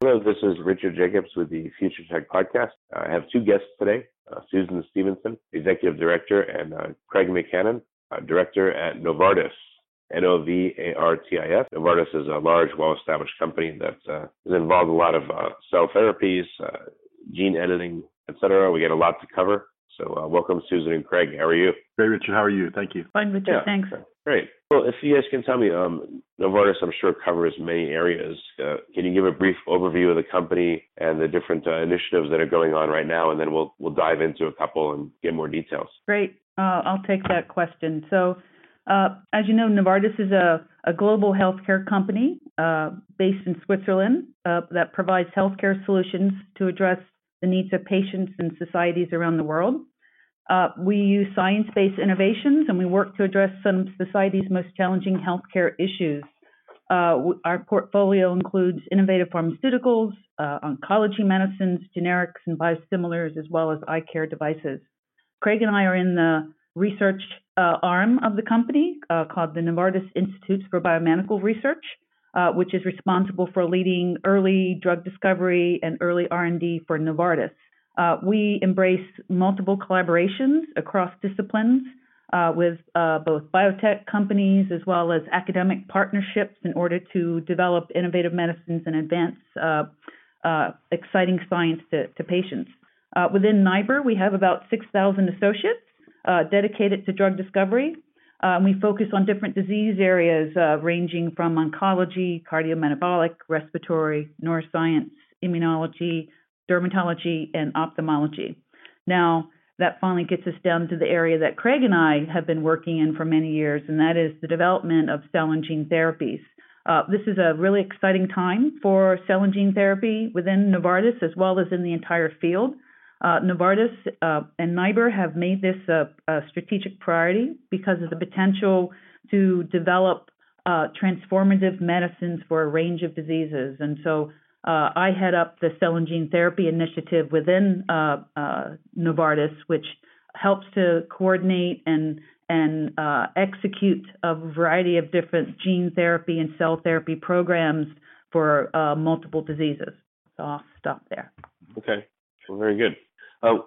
Hello, this is Richard Jacobs with the Future Tech Podcast. I have two guests today uh, Susan Stevenson, Executive Director, and uh, Craig McCannon, uh, Director at Novartis. N O V A R T I S. Novartis is a large, well established company that uh, is involved in a lot of uh, cell therapies, uh, gene editing, etc. We get a lot to cover. So, uh, welcome, Susan and Craig. How are you? Great, Richard. How are you? Thank you. Fine, Richard. Yeah. Thanks. Great. Well, if you guys can tell me, um, Novartis, I'm sure covers many areas. Uh, can you give a brief overview of the company and the different uh, initiatives that are going on right now, and then we'll we'll dive into a couple and get more details. Great. Uh, I'll take that question. So, uh, as you know, Novartis is a, a global healthcare company uh, based in Switzerland uh, that provides healthcare solutions to address the needs of patients and societies around the world. Uh, we use science-based innovations and we work to address some of society's most challenging healthcare issues. Uh, our portfolio includes innovative pharmaceuticals, uh, oncology medicines, generics, and biosimilars, as well as eye care devices. Craig and I are in the research uh, arm of the company uh, called the Novartis Institutes for Biomedical Research, uh, which is responsible for leading early drug discovery and early R&D for Novartis. Uh, we embrace multiple collaborations across disciplines uh, with uh, both biotech companies as well as academic partnerships in order to develop innovative medicines and advance uh, uh, exciting science to, to patients. Uh, within NIBR, we have about 6,000 associates dedicated to drug discovery. we focus on different disease areas ranging from oncology, cardiometabolic, respiratory, neuroscience, immunology, dermatology, and ophthalmology. Now, that finally gets us down to the area that Craig and I have been working in for many years, and that is the development of cell and gene therapies. Uh, this is a really exciting time for cell and gene therapy within Novartis as well as in the entire field. Uh, Novartis uh, and NIBR have made this a, a, strategic priority because of the potential to develop uh, transformative medicines for a range of diseases. And so uh, I head up the cell and gene therapy initiative within uh, uh, Novartis, which helps to coordinate and and uh, execute a variety of different gene therapy and cell therapy programs for uh, multiple diseases. So I'll stop there. Okay, well, very good. Uh,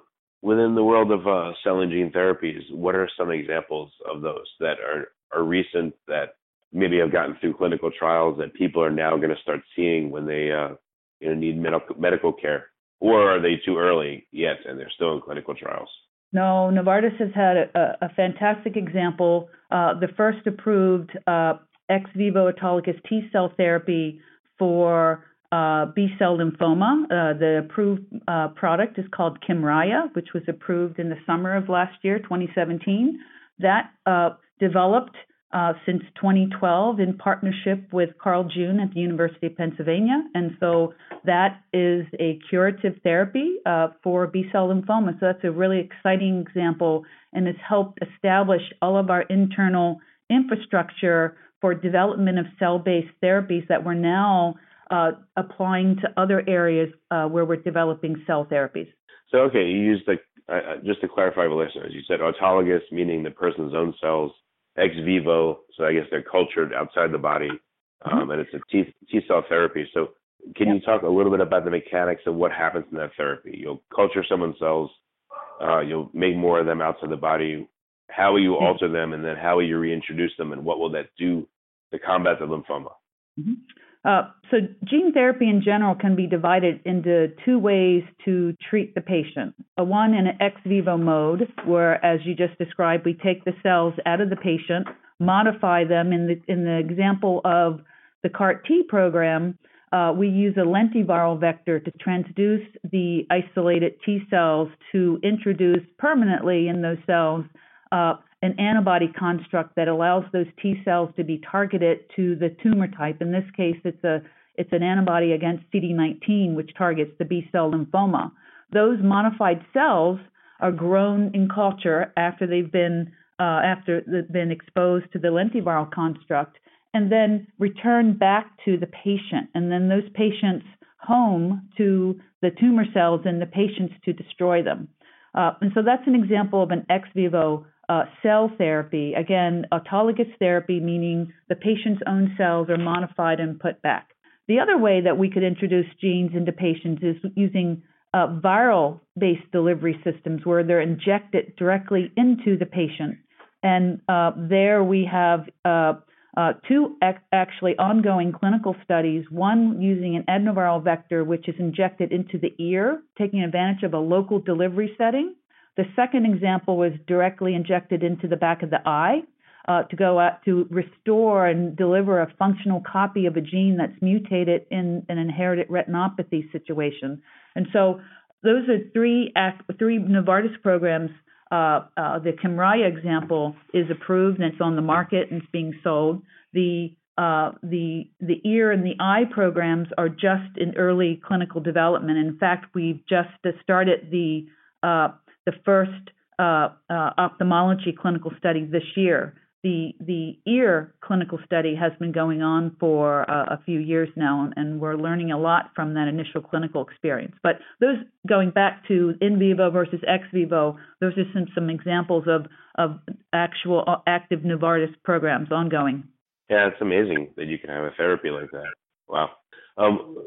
within the world of cell and gene therapies, what are some examples of those that are are recent that maybe have gotten through clinical trials that people are now going to start seeing when they uh, you know, need medical medical care, or are they too early yet and they're still in clinical trials? No, Novartis has had a, a fantastic example. Uh, the first approved uh, ex vivo autologous T cell therapy for uh, B cell lymphoma. Uh, the approved uh, product is called Kymriah, which was approved in the summer of last year, 2017. That uh, developed uh, since 2012 in partnership with Carl June at the University of Pennsylvania. And so that is a curative therapy uh, for B cell lymphoma. So that's a really exciting example and has helped establish all of our internal infrastructure for development of cell based therapies that we're now uh, applying to other areas uh, where we're developing cell therapies. So, okay, you used the, uh, just to clarify for listeners, you said autologous, meaning the person's own cells ex vivo, so I guess they're cultured outside the body, mm-hmm. um, and it's a T, T cell therapy. So, can you talk a little bit about the mechanics of what happens in that therapy? You'll culture someone's cells, uh, you'll make more of them outside the body. How will you mm-hmm. alter them, and then how will you reintroduce them, and what will that do to combat the lymphoma? Mm-hmm. Uh, so gene therapy in general can be divided into two ways to treat the patient. A one in an ex vivo mode, where, as you just described, we take the cells out of the patient, modify them. In the in the example of the CAR T program, uh, we use a lentiviral vector to transduce the isolated T cells to introduce permanently in those cells uh, an antibody construct that allows those T cells to be targeted to the tumor type. In this case, it's a it's an antibody against CD19, which targets the B cell lymphoma. Those modified cells are grown in culture after they've been uh, after they've been exposed to the lentiviral construct, and then return back to the patient, and then those patients home to the tumor cells and the patients to destroy them. Uh, and so that's an example of an ex vivo uh, cell therapy. Again, autologous therapy, meaning the patient's own cells are modified and put back. The other way that we could introduce genes into patients is using uh, viral based delivery systems where they're injected directly into the patient. And uh, there we have uh, uh two ac- actually ongoing clinical studies one using an adenoviral vector, which is injected into the ear, taking advantage of a local delivery setting. The second example was directly injected into the back of the eye uh, to go out to restore and deliver a functional copy of a gene that's mutated in an inherited retinopathy situation. And so those are three three Novartis programs. Uh, uh, the Kymriah example is approved and it's on the market and it's being sold. The uh, the the ear and the eye programs are just in early clinical development. In fact, we've just started the uh, the first uh, uh, ophthalmology clinical study this year the the ear clinical study has been going on for uh, a few years now, and we're learning a lot from that initial clinical experience. But those going back to in vivo versus ex vivo, those are some some examples of of actual uh, active Novartis programs ongoing. Yeah, it's amazing that you can have a therapy like that. Wow. Um,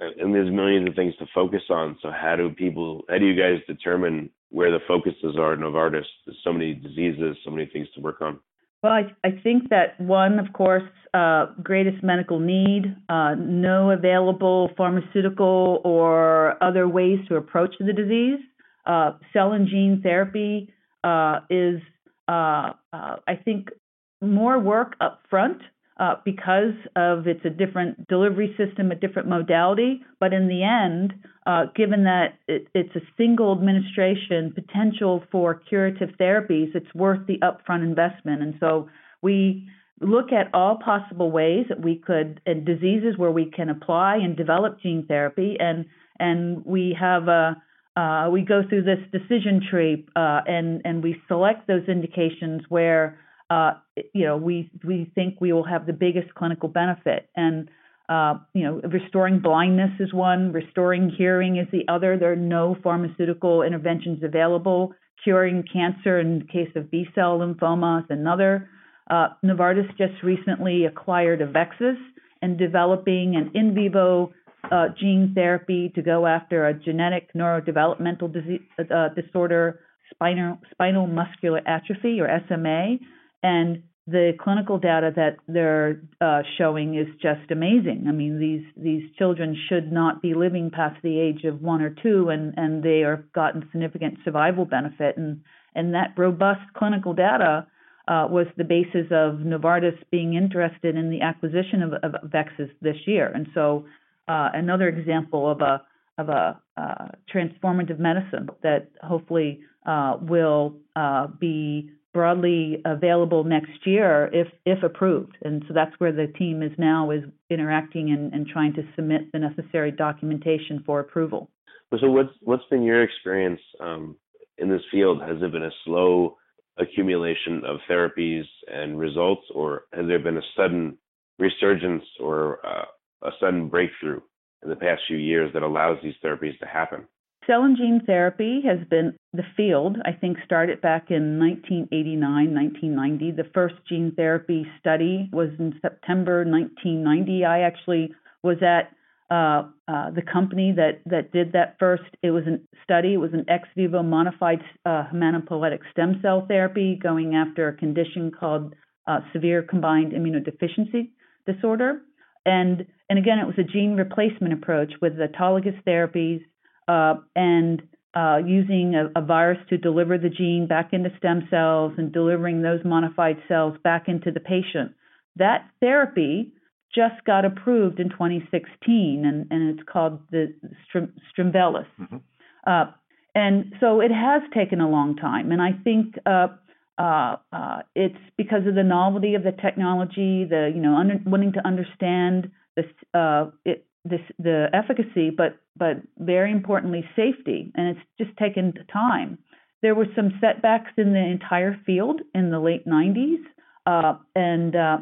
and there's millions of things to focus on. So how do people? How do you guys determine where the focuses are at Novartis? There's so many diseases, so many things to work on. Well, I, I think that one, of course, uh, greatest medical need, uh, no available pharmaceutical or other ways to approach the disease. Uh, cell and gene therapy uh, is, uh, uh, I think, more work up front uh, because of it's a different delivery system, a different modality. But in the end, uh, given that it, it's a single administration potential for curative therapies, it's worth the upfront investment. And so we look at all possible ways that we could, and diseases where we can apply and develop gene therapy, and and we have a uh, we go through this decision tree uh, and and we select those indications where uh, you know, we we think we will have the biggest clinical benefit. And uh, you know, restoring blindness is one, restoring hearing is the other. There are no pharmaceutical interventions available. Curing cancer in the case of B cell lymphoma is another. Uh, Novartis just recently acquired Avexis and developing an in vivo uh, gene therapy to go after a genetic neurodevelopmental disease, uh, disorder, spinal, spinal muscular atrophy or SMA. And the clinical data that they're uh, showing is just amazing. I mean, these these children should not be living past the age of one or two, and and they are gotten significant survival benefit. And and that robust clinical data uh, was the basis of Novartis being interested in the acquisition of, of Avexis this year. And so, uh, another example of a of a uh, transformative medicine that hopefully uh, will uh, be broadly available next year if if approved. And so that's where the team is now is interacting and, and trying to submit the necessary documentation for approval. So what's what's been your experience um, in this field? Has it been a slow accumulation of therapies and results, or has there been a sudden resurgence or uh, a sudden breakthrough in the past few years that allows these therapies to happen? Cell and gene therapy has been the field, I think, started back in 1989, 1990. The first gene therapy study was in September 1990. I actually was at uh, uh, the company that, that did that first. It was a study, it was an ex vivo modified uh, hematopoietic stem cell therapy going after a condition called uh, severe combined immunodeficiency disorder. And, and again, it was a gene replacement approach with autologous therapies uh, and uh, using a, a, virus to deliver the gene back into stem cells and delivering those modified cells back into the patient. That therapy just got approved in 2016, and, and it's called the Strim, Strimvelis. Mm-hmm. Uh, and so it has taken a long time, and I think uh, uh, uh, it's because of the novelty of the technology, the you know under, wanting to understand this, it, this the efficacy, but but very importantly safety, and it's just taken time. there were some setbacks in the entire field in the late 90s, uh, and uh,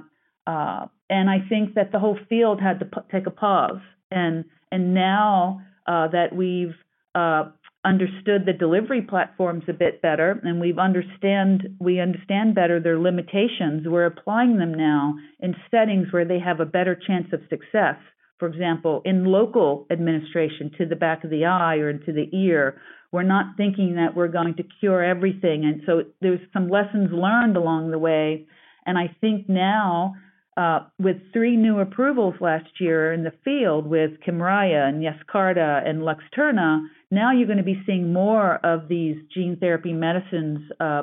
uh, and I think that the whole field had to p- take a pause. And and now uh, that we've uh, understood the delivery platforms a bit better, and we've understand we understand better their limitations, we're applying them now in settings where they have a better chance of success. For example, in local administration to the back of the eye or into the ear, we're not thinking that we're going to cure everything. And so there's some lessons learned along the way. And I think now, uh, with three new approvals last year in the field with Kymriah and Yescarta and Luxturna, now you're going to be seeing more of these gene therapy medicines uh,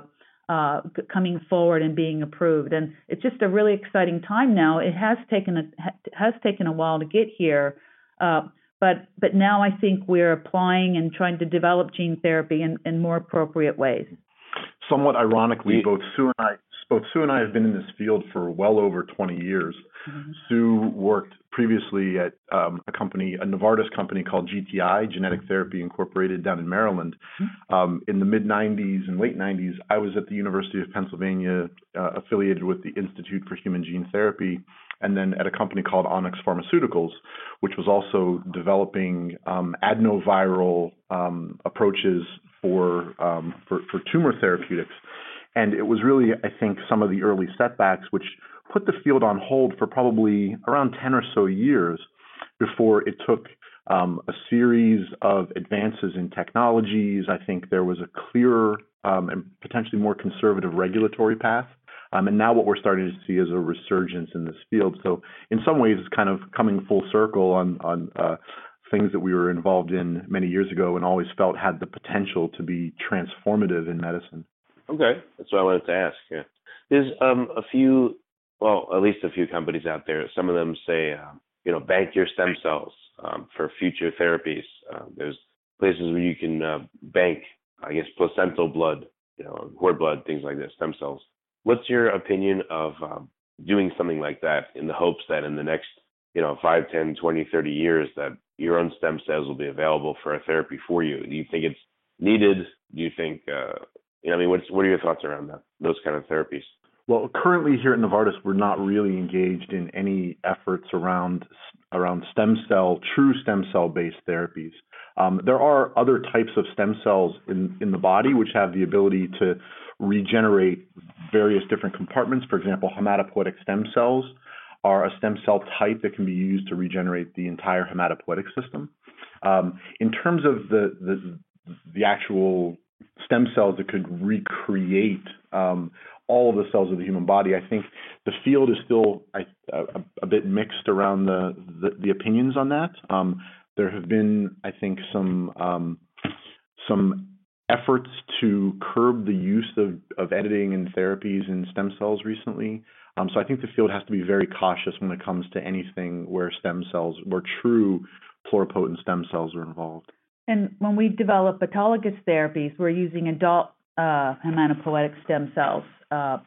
uh, coming forward and being approved. And it's just a really exciting time now. It has taken a has taken a while to get here, uh, but but now I think we're applying and trying to develop gene therapy in, in more appropriate ways. Somewhat ironically, both Sue and I both Sue and I have been in this field for well over 20 years. Mm-hmm. Sue worked previously at um, a company, a Novartis company called GTI, Genetic Therapy Incorporated, down in Maryland. Mm-hmm. Um, in the mid 90s and late 90s, I was at the University of Pennsylvania, uh, affiliated with the Institute for Human Gene Therapy, and then at a company called Onyx Pharmaceuticals, which was also developing um, adenoviral um, approaches for, um, for, for tumor therapeutics. And it was really, I think, some of the early setbacks which put the field on hold for probably around 10 or so years before it took um, a series of advances in technologies. I think there was a clearer um, and potentially more conservative regulatory path. Um, and now what we're starting to see is a resurgence in this field. So in some ways, it's kind of coming full circle on on uh, things that we were involved in many years ago and always felt had the potential to be transformative in medicine. Okay, that's what I wanted to ask. Yeah. There's um, a few, well, at least a few companies out there. Some of them say, um, you know, bank your stem cells um, for future therapies. Uh, there's places where you can uh, bank, I guess, placental blood, you know, cord blood, things like that, stem cells. What's your opinion of um, doing something like that in the hopes that in the next, you know, 5, 10, 20, 30 years that your own stem cells will be available for a therapy for you? Do you think it's needed? Do you think uh, you know, I mean, what's what are your thoughts around that? Those kind of therapies. Well, currently here at Novartis, we're not really engaged in any efforts around around stem cell, true stem cell based therapies. Um, there are other types of stem cells in, in the body which have the ability to regenerate various different compartments. For example, hematopoietic stem cells are a stem cell type that can be used to regenerate the entire hematopoietic system. Um, in terms of the, the the actual stem cells that could recreate um, all of the cells of the human body. I think the field is still a, a bit mixed around the, the, the opinions on that. Um, there have been, I think, some um, some efforts to curb the use of, of editing and therapies in stem cells recently. Um, so I think the field has to be very cautious when it comes to anything where stem cells, where true pluripotent stem cells are involved. And when we develop autologous therapies, we're using adult uh, hematopoietic stem cells, uh,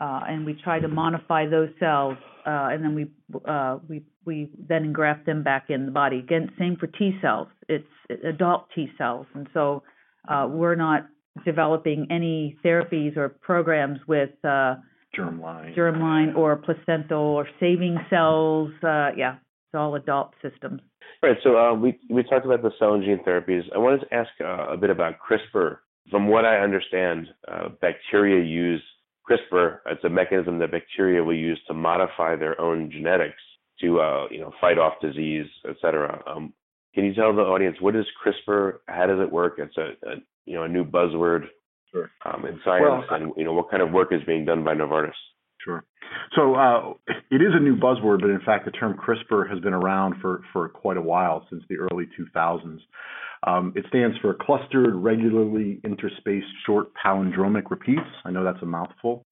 uh, and we try to modify those cells, uh, and then we uh, we we then engraft them back in the body. Again, same for T cells. It's adult T cells, and so uh, we're not developing any therapies or programs with germline, germline or placental or saving cells. yeah, all adult systems. Right. So uh, we we talked about the cell and gene therapies. I wanted to ask uh, a bit about CRISPR. From what I understand, uh, bacteria use CRISPR. It's a mechanism that bacteria will use to modify their own genetics to uh, you know fight off disease, et cetera. Um, can you tell the audience what is CRISPR? How does it work? It's a, a you know a new buzzword sure. um, in science, well, and you know what kind of work is being done by Novartis. Sure. So uh, it is a new buzzword, but in fact, the term CRISPR has been around for, for quite a while, since the early 2000s. Um, it stands for Clustered Regularly Interspaced Short Palindromic Repeats. I know that's a mouthful.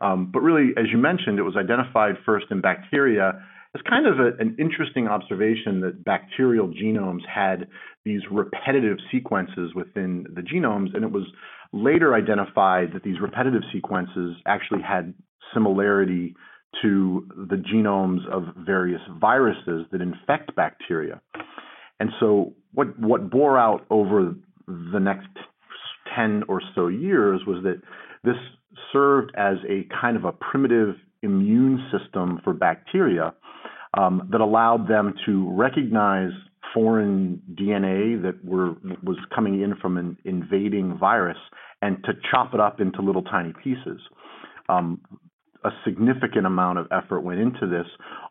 Um, but really, as you mentioned, it was identified first in bacteria as kind of a, an interesting observation that bacterial genomes had these repetitive sequences within the genomes, and it was later identified that these repetitive sequences actually had similarity to the genomes of various viruses that infect bacteria. And so what what bore out over the next 10 or so years was that this served as a kind of a primitive immune system for bacteria um, that allowed them to recognize foreign DNA that were was coming in from an invading virus and to chop it up into little tiny pieces. Um, a significant amount of effort went into this.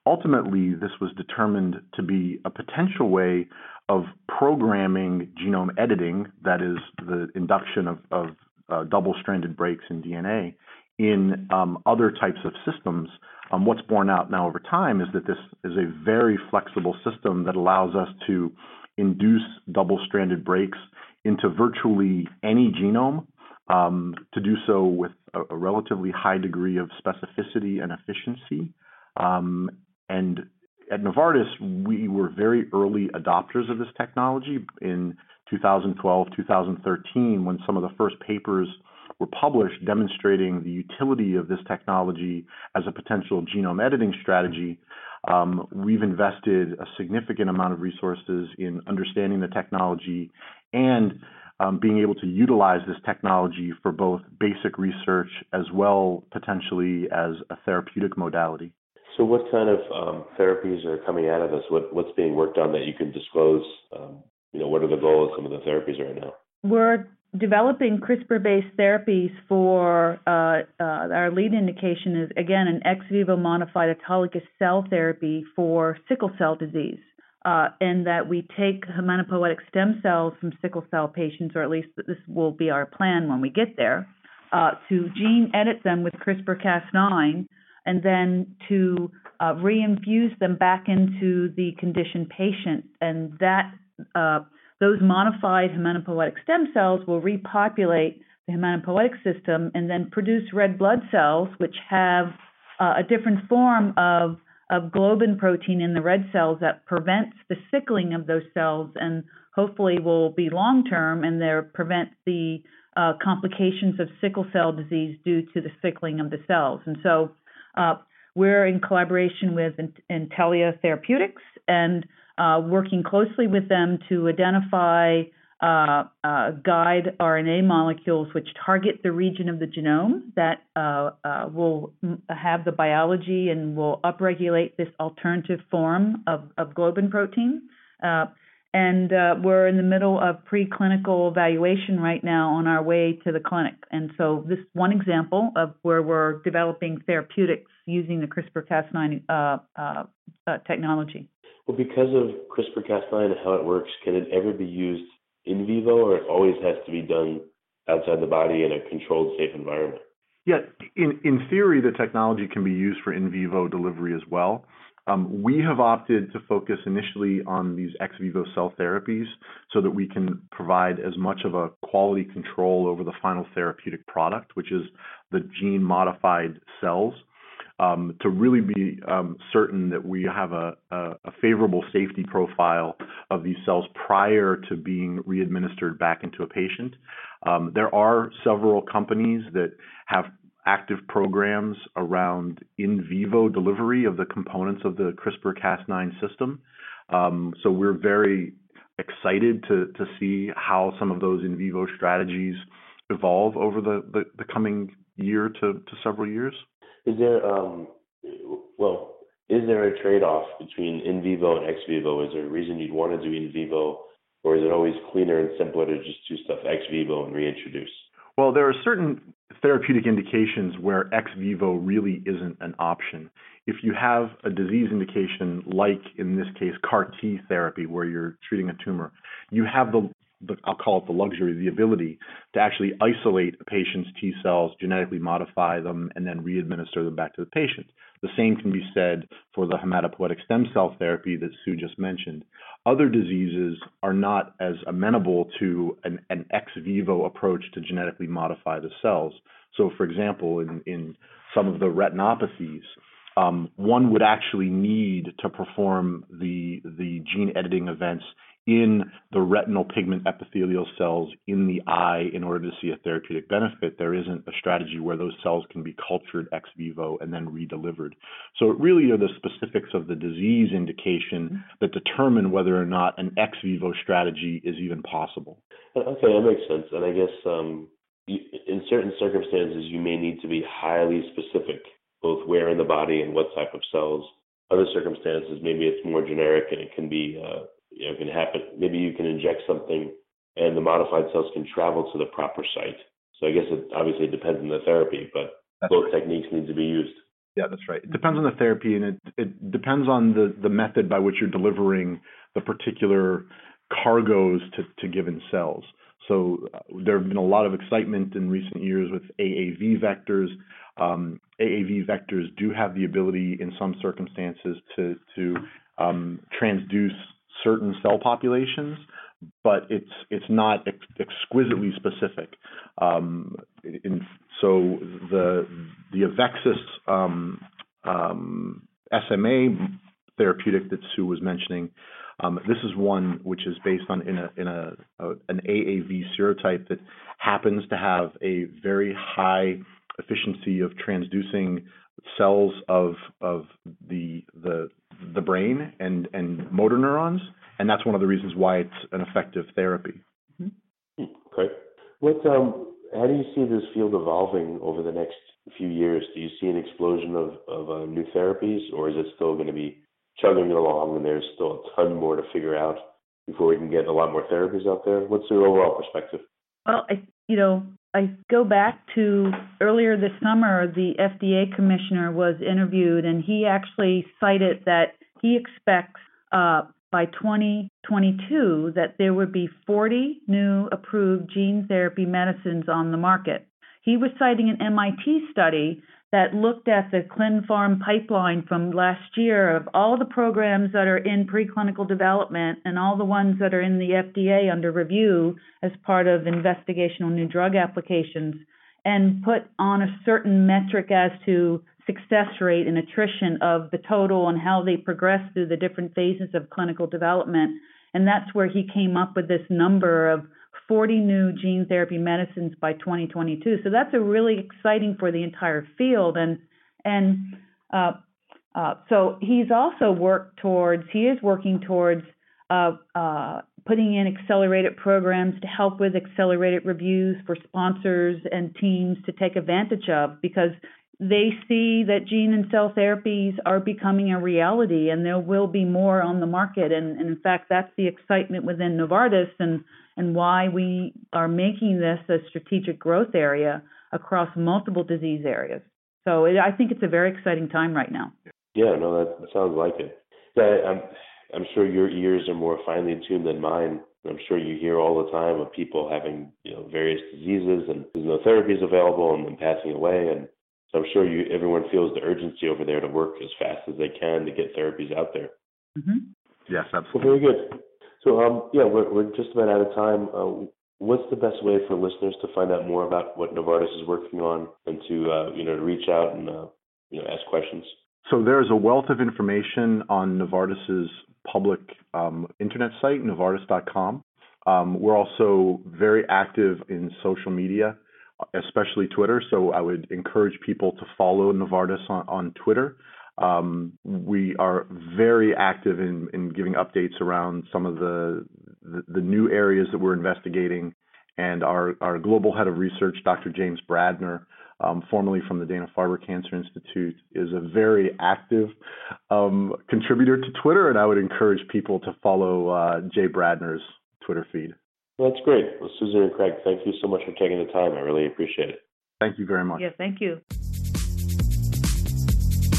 Ultimately, this was determined to be a potential way of programming genome editing, that is, the induction of, of uh, double stranded breaks in DNA, in um, other types of systems. Um, what's borne out now over time is that this is a very flexible system that allows us to induce double stranded breaks into virtually any genome um, to do so with a, a, relatively high degree of specificity and efficiency. Um, and at Novartis, we were very early adopters of this technology in 2012, 2013, when some of the first papers were published demonstrating the utility of this technology as a potential genome editing strategy. Um, we've invested a significant amount of resources in understanding the technology and um, being able to utilize this technology for both basic research as well potentially as a therapeutic modality. So, what kind of um, therapies are coming out of this? What, what's being worked on that you can disclose? Um, you know, what are the goals of some of the therapies right now? We're developing CRISPR-based therapies for uh, uh, our lead indication is again an ex vivo modified autologous cell therapy for sickle cell disease uh, and that we take hematopoietic stem cells from sickle cell patients, or at least this will be our plan when we get there, uh, to gene edit them with CRISPR Cas9 and then to uh, reinfuse them back into the conditioned patient. And that uh, those modified hematopoietic stem cells will repopulate the hematopoietic system and then produce red blood cells, which have uh, a different form of of globin protein in the red cells that prevents the sickling of those cells and hopefully will be long term and there prevent the uh, complications of sickle cell disease due to the sickling of the cells. And so uh, we're in collaboration with Intellia Therapeutics and uh, working closely with them to identify uh, uh, guide RNA molecules which target the region of the genome that uh, uh will have the biology and will upregulate this alternative form of, of globin protein. Uh, and we're in the middle of preclinical evaluation right now on our way to the clinic. And so this one example of where we're developing therapeutics using the CRISPR-Cas9 technology. Well, because of CRISPR-Cas9 and how it works, can it ever be used in vivo, or it always has to be done outside the body in a controlled, safe environment? Yeah, in, in theory, the technology can be used for in vivo delivery as well. Um, we have opted to focus initially on these ex vivo cell therapies so that we can provide as much of a quality control over the final therapeutic product, which is the gene modified cells to really be um, certain that we have a, favorable safety profile of these cells prior to being readministered back into a patient. Um, there are several companies that have active programs around in vivo delivery of the components of the CRISPR Cas9 system. Um, so we're very excited to, see how some of those in vivo strategies evolve over the, coming year to several years. Is there, um, well, is there a trade-off between in vivo and ex vivo? Is there a reason you'd want to do in vivo, or is it always cleaner and simpler to just do stuff ex vivo and reintroduce? Well, there are certain therapeutic indications where ex vivo really isn't an option. If you have a disease indication, like in this case CAR T therapy, where you're treating a tumor, you have the the, I'll call it the luxury, the ability to actually isolate a patient's T cells, genetically modify them, and then re-administer them back to the patient. The same can be said for the hematopoietic stem cell therapy that Sue just mentioned. Other diseases are not as amenable to an, an ex vivo approach to genetically modify the cells. So, for example, in, in some of the retinopathies, um, one would actually need to perform the the gene editing events in the retinal pigment epithelial cells in the eye in order to see a therapeutic benefit, there isn't a strategy where those cells can be cultured ex vivo and then redelivered. So it really are the specifics of the disease indication mm-hmm. that determine whether or not an ex vivo strategy is even possible. Okay, that makes sense. And I guess um, you, in certain circumstances, you may need to be highly specific, both where in the body and what type of cells. Other circumstances, maybe it's more generic and it can be, uh, you know, it can happen. Maybe you can inject something and the modified cells can travel to the proper site. So I guess it obviously depends on the therapy, but that's both right. techniques need to be used. Yeah, that's right. It depends on the therapy and it, it depends on the, the method by which you're delivering the particular cargoes to, to given cells. So uh, there have been a lot of excitement in recent years with AAV vectors. Um, AAV vectors do have the ability in some circumstances to, to um, transduce certain cell populations, but it's it's not ex- exquisitely specific. Um, in, so the the Avexis um, um, SMA therapeutic that Sue was mentioning, um, this is one which is based on in a in a, a, an AAV serotype that happens to have a very high efficiency of transducing cells of of the the the brain and and motor neurons and that's one of the reasons why it's an effective therapy. Mm-hmm. Okay. What um, how do you see this field evolving over the next few years? Do you see an explosion of of uh, new therapies, or is it still going to be chugging along, and there's still a ton more to figure out before we can get a lot more therapies out there? What's your overall perspective? Well, I you know I go back to earlier this summer, the FDA commissioner was interviewed, and he actually cited that he expects uh, by 2022 that there would be 40 new approved gene therapy medicines on the market. He was citing an MIT study that looked at the ClinPharm pipeline from last year of all the programs that are in preclinical development and all the ones that are in the FDA under review as part of investigational new drug applications and put on a certain metric as to success rate and attrition of the total and how they progress through the different phases of clinical development. And that's where he came up with this number of 40 new gene therapy medicines by 2022. So that's a really exciting for the entire field. And and uh, uh, so he's also worked towards. He is working towards uh, uh putting in accelerated programs to help with accelerated reviews for sponsors and teams to take advantage of because they see that gene and cell therapies are becoming a reality and there will be more on the market. And, and, in fact, that's the excitement within Novartis and, and why we are making this a strategic growth area across multiple disease areas. So it, I think it's a very exciting time right now. Yeah, no, that, that sounds like it. Yeah, I'm, I'm sure your ears are more finely tuned than mine. I'm sure you hear all the time of people having you know various diseases and there's no therapies available and then passing away and so I'm sure you everyone feels the urgency over there to work as fast as they can to get therapies out there. Mm-hmm. Yes, absolutely. Well, very good. So um, yeah, we're we're just about out of time. Uh, what's the best way for listeners to find out more about what Novartis is working on and to uh, you know reach out and uh, you know ask questions? So there's a wealth of information on Novartis's public um, internet site, Novartis.com. Um, we're also very active in social media especially Twitter. So I would encourage people to follow Novartis on, on Twitter. Um, we are very active in, in giving updates around some of the, the, the new areas that we're investigating. And our, our global head of research, Dr. James Bradner, um, formerly from the Dana Farber Cancer Institute, is a very active um, contributor to Twitter. And I would encourage people to follow uh, Jay Bradner's Twitter feed. That's great. Well, Susan and Craig, thank you so much for taking the time. I really appreciate it. Thank you very much. Yeah, thank you.